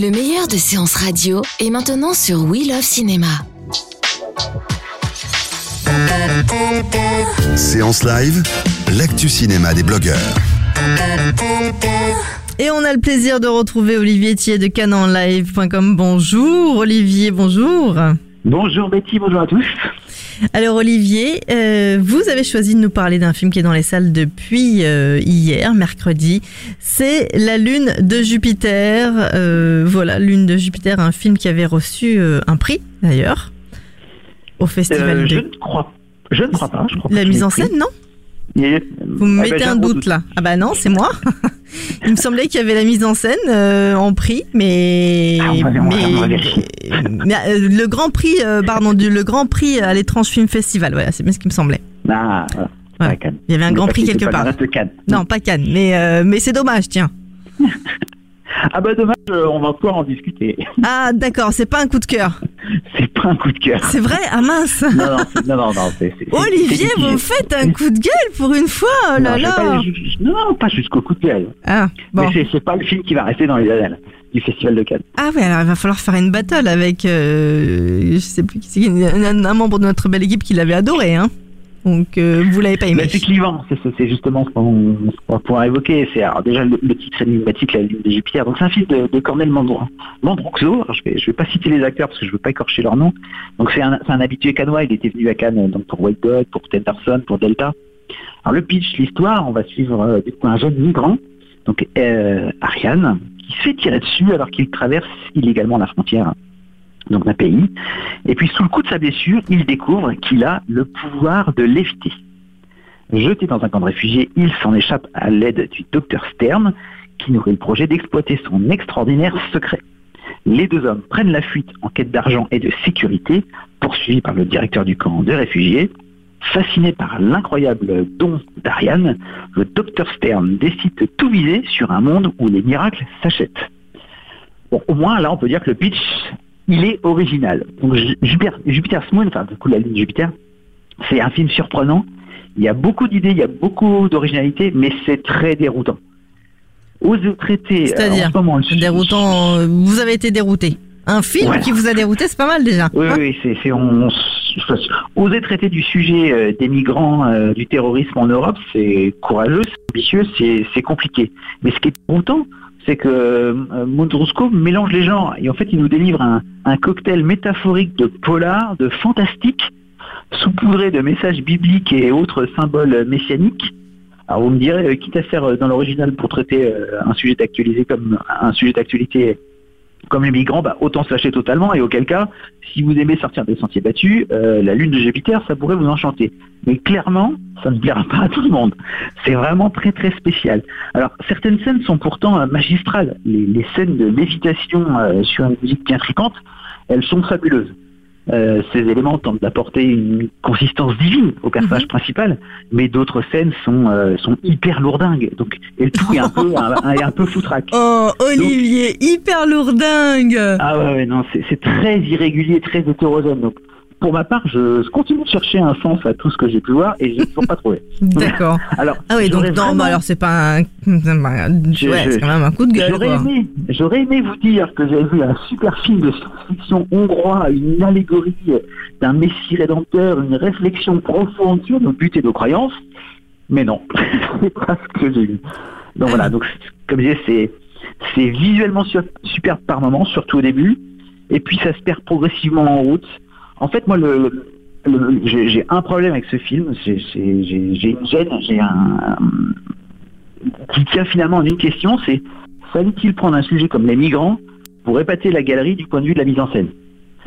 Le meilleur de séances radio est maintenant sur We Love Cinéma. Séance live, l'actu cinéma des blogueurs. Et on a le plaisir de retrouver Olivier Thier de canonlive.com. Bonjour Olivier, bonjour. Bonjour Betty, bonjour à tous. Alors Olivier, euh, vous avez choisi de nous parler d'un film qui est dans les salles depuis euh, hier, mercredi. C'est La Lune de Jupiter. Euh, voilà, Lune de Jupiter, un film qui avait reçu euh, un prix d'ailleurs au festival Euh, je de ne crois, je ne crois pas. Je crois la mise en scène, non? Vous me Ah ben, mettez un doute là. Ah bah non, c'est moi. Il me semblait qu'il y avait la mise en scène euh, en prix, mais Ah, mais, mais, euh, le grand prix, euh, pardon, du, le grand prix à l'étrange film festival. Voilà, c'est bien ce qui me semblait. Ah, voilà. Ouais. Pas Cannes. Il y avait un Mais grand prix quelque part. Cannes. Non, pas Cannes, mais euh, mais c'est dommage, tiens. Ah bah dommage, on va pouvoir en discuter. Ah d'accord, c'est pas un coup de cœur. Un coup de cœur. C'est vrai Ah mince. Non, non, non, c'est- Olivier, vous me faites un coup de gueule pour une fois. Oh là Non, là. pas- non, pas jusqu'au coup de gueule. Ah bon. Mais c'est- c'est pas le film qui va rester dans les annales du Festival de Cannes. Ah ouais, alors il va falloir faire une battle avec, euh, je sais plus qui c'est, un, un membre de notre belle équipe qui l'avait adoré, hein. Donc euh, vous l'avez pas aimé. C'est clivant, c'est justement ce qu'on va pouvoir évoquer. C'est déjà le, le titre énigmatique, la lune de Jupiter. Donc c'est un film de, de Cornel Mandro- Mandroxo. Je vais je vais pas citer les acteurs parce que je veux pas écorcher leur nom. Donc c'est un, habitué canois. Il était venu à Cannes donc pour White Dog, pour Tenterson, pour Delta. Alors le pitch, l'histoire, on va suivre euh, du coup un jeune migrant, donc euh, Ariane, qui se fait tirer dessus alors qu'il traverse illégalement la frontière donc d'un pays. Et puis sous le coup de sa blessure, il découvre qu'il a le pouvoir de léviter. Jeté dans un camp de réfugiés, il s'en échappe à l'aide du docteur Stern, qui nourrit le projet d'exploiter son extraordinaire secret. Les deux hommes prennent la fuite en quête d'argent et de sécurité, poursuivis par le directeur du camp de réfugiés. Fasciné par l'incroyable don d'Ariane, le docteur Stern décide de tout viser sur un monde où les miracles s'achètent. Bon, au moins, là, on peut dire que le pitch, il est original. Donc, Jupiter, Jupiter's Moon, enfin, du coup, la lune Jupiter, c'est un film surprenant. Il y a beaucoup d'idées, il y a beaucoup d'originalité, mais c'est très déroutant. Oser traiter, euh, C'est-à-dire, déroutant. euh, Vous avez été dérouté. Un film Voilà. qui vous a dérouté, c'est pas mal déjà. Oui, oui, oui, c'est, c'est- on, on- oser traiter du sujet euh, des migrants, euh, du terrorisme en Europe, c'est courageux, c'est ambitieux, c'est, c'est compliqué. Mais ce qui est déroutant, c'est que euh, mélange les genres et en fait il nous délivre un, un cocktail métaphorique de polar, de fantastique, saupoudré de messages bibliques et autres symboles messianiques. Alors vous me direz, euh, quitte à faire euh, dans l'original pour traiter euh, un sujet d'actualité comme un sujet d'actualité comme les migrants, bah, autant se lâcher totalement et auquel cas, si vous aimez sortir des sentiers battus, euh, la lune de Jupiter, ça pourrait vous enchanter. Mais clairement, ça ne plaira pas à tout le monde. C'est vraiment très très spécial. Alors certaines scènes sont pourtant euh, magistrales. Les, scènes de lévitation euh, sur une musique bien fréquente, elles sont fabuleuses. Euh, ces éléments tentent d'apporter une consistance divine au personnage principal, mais d'autres scènes sont, euh, sont hyper lourdingues. Donc, et le tout est un peu, un, un- est un peu foutraque. Oh, Olivier, hyper lourdingue. Ah ouais, ouais, non, c'est c'est très irrégulier, très hétérogène. Donc, pour ma part, je, continue de chercher un sens à tout ce que j'ai pu voir et je n'ai toujours pas trouvé. D'accord. Alors, Ah oui, donc non, vraiment- bah alors c'est pas un. Je- Ouais, je- quand même un coup de gueule, J'aurais aimé, j'aurais aimé vous dire que j'avais vu un super film de science-fiction hongrois, une allégorie d'un messie rédempteur, une réflexion profonde sur nos buts et nos croyances, mais non, c'est pas ce que j'ai vu. Donc voilà, donc comme je disais, c'est c'est visuellement su- superbe par moment, surtout au début, et puis ça se perd progressivement en route. En fait, moi, j'ai un problème avec ce film, j'ai une gêne, j'ai un, qui tient finalement en une question, c'est fallait-il prendre un sujet comme les migrants pour épater la galerie du point de vue de la mise en scène?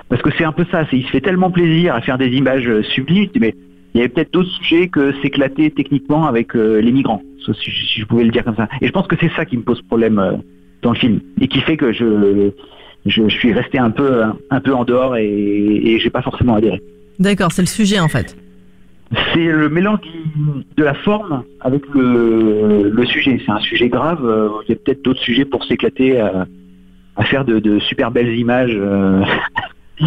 Parce que c'est un peu ça, il se fait tellement plaisir à faire des images euh, sublimes, mais il y avait peut-être d'autres sujets que s'éclater techniquement avec euh, les migrants, si, si je pouvais le dire comme ça. Et je pense que c'est ça qui me pose problème euh, dans le film. Et qui fait que je, je, je suis resté un peu, un, peu en dehors et, et j'ai pas forcément adhéré. D'accord, c'est le sujet en fait. C'est le mélange de la forme avec le, le sujet. C'est un sujet grave. Il y a peut-être d'autres sujets pour s'éclater à, à faire de, de super belles images euh,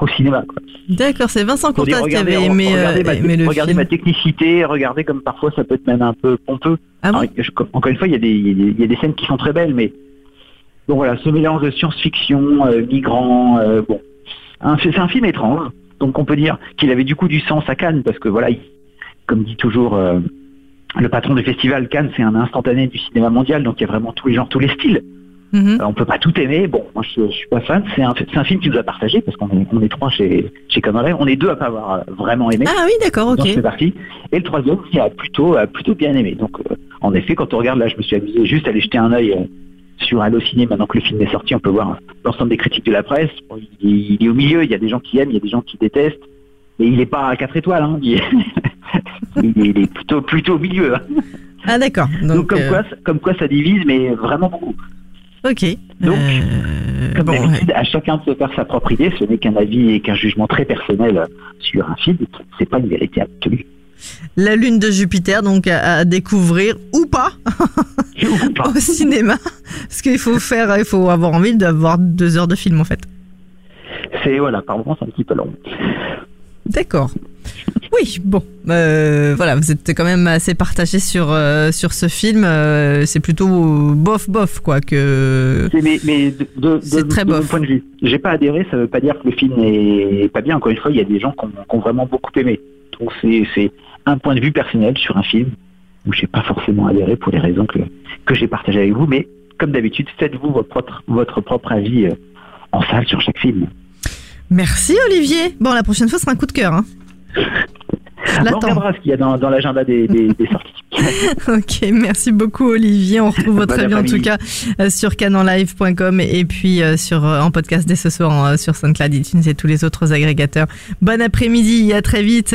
au cinéma. D'accord, c'est Vincent Courtas qui avait aimé, euh, regardez ma, aimé le regardez film. ma technicité, regardez comme parfois ça peut être même un peu pompeux. Ah bon Alors, je- encore une fois, y, y il y a des scènes qui sont très belles, mais bon voilà, ce mélange de science-fiction, euh, migrants, euh, bon, c'est un film étrange. Donc on peut dire qu'il avait du coup du sens à Cannes parce que voilà, il- comme dit toujours euh, le patron du festival Cannes, c'est un instantané du cinéma mondial, donc il y a vraiment tous les genres, tous les styles. Mhm. Euh, on peut pas tout aimer. Bon, moi je, je suis pas fan. C'est un, film qui nous a partagé parce qu'on est, on est trois chez chez. On est deux à pas avoir vraiment aimé. Ah oui, d'accord, Donc ok. c'est parti. Et le troisième qui a plutôt a plutôt bien aimé. Donc en effet, quand on regarde là, je me suis amusé juste à aller jeter un œil sur Allociné maintenant que le film est sorti. On peut voir l'ensemble des critiques de la presse. Bon, il, il est au milieu. Il y a des gens qui aiment, il y a des gens qui détestent. Et il est pas à quatre étoiles. Hein. Il, est, il plutôt plutôt au milieu. hein. Ah d'accord. Donc, Donc, comme euh, quoi comme quoi ça divise, mais vraiment beaucoup. ok. Donc, Euh, Comme bon, ouais. d'habitude, à chacun de se faire sa propre idée. Ce n'est qu'un avis et qu'un jugement très personnel sur un film. C'est pas une vérité absolue. La lune de Jupiter, donc à, à découvrir ou pas Ou pas. au cinéma, parce qu'il faut faire, il faut avoir envie d'avoir deux heures de film en fait. C'est voilà, par moments c'est un petit peu long. D'accord. Oui, bon, euh, voilà, vous êtes quand même assez partagé sur euh, sur ce film. euh, c'est plutôt bof bof quoi que. C'est- Mais, mais de, de, C'est de- très de mon bof. point de vue, j'ai pas adhéré, ça veut pas dire que le film est pas bien. Encore une fois, il y a des gens qui ont, qui ont vraiment beaucoup aimé. Donc c'est un point de vue personnel sur un film où j'ai pas forcément adhéré pour les raisons que, que j'ai partagées avec vous. Mais comme d'habitude, faites-vous votre propre, votre propre avis euh, en salle sur chaque film. Merci Olivier. Bon, la prochaine fois ce sera un coup de cœur. Hein. On regardera ce qu'il y a dans, dans l'agenda des, des, des sorties. Ok, merci beaucoup Olivier. On retrouve votre avis en tout cas euh, sur canonlive.com et puis euh, sur en podcast dès ce soir sur SoundCloud, iTunes et tous les autres agrégateurs. Bon après-midi, à très vite.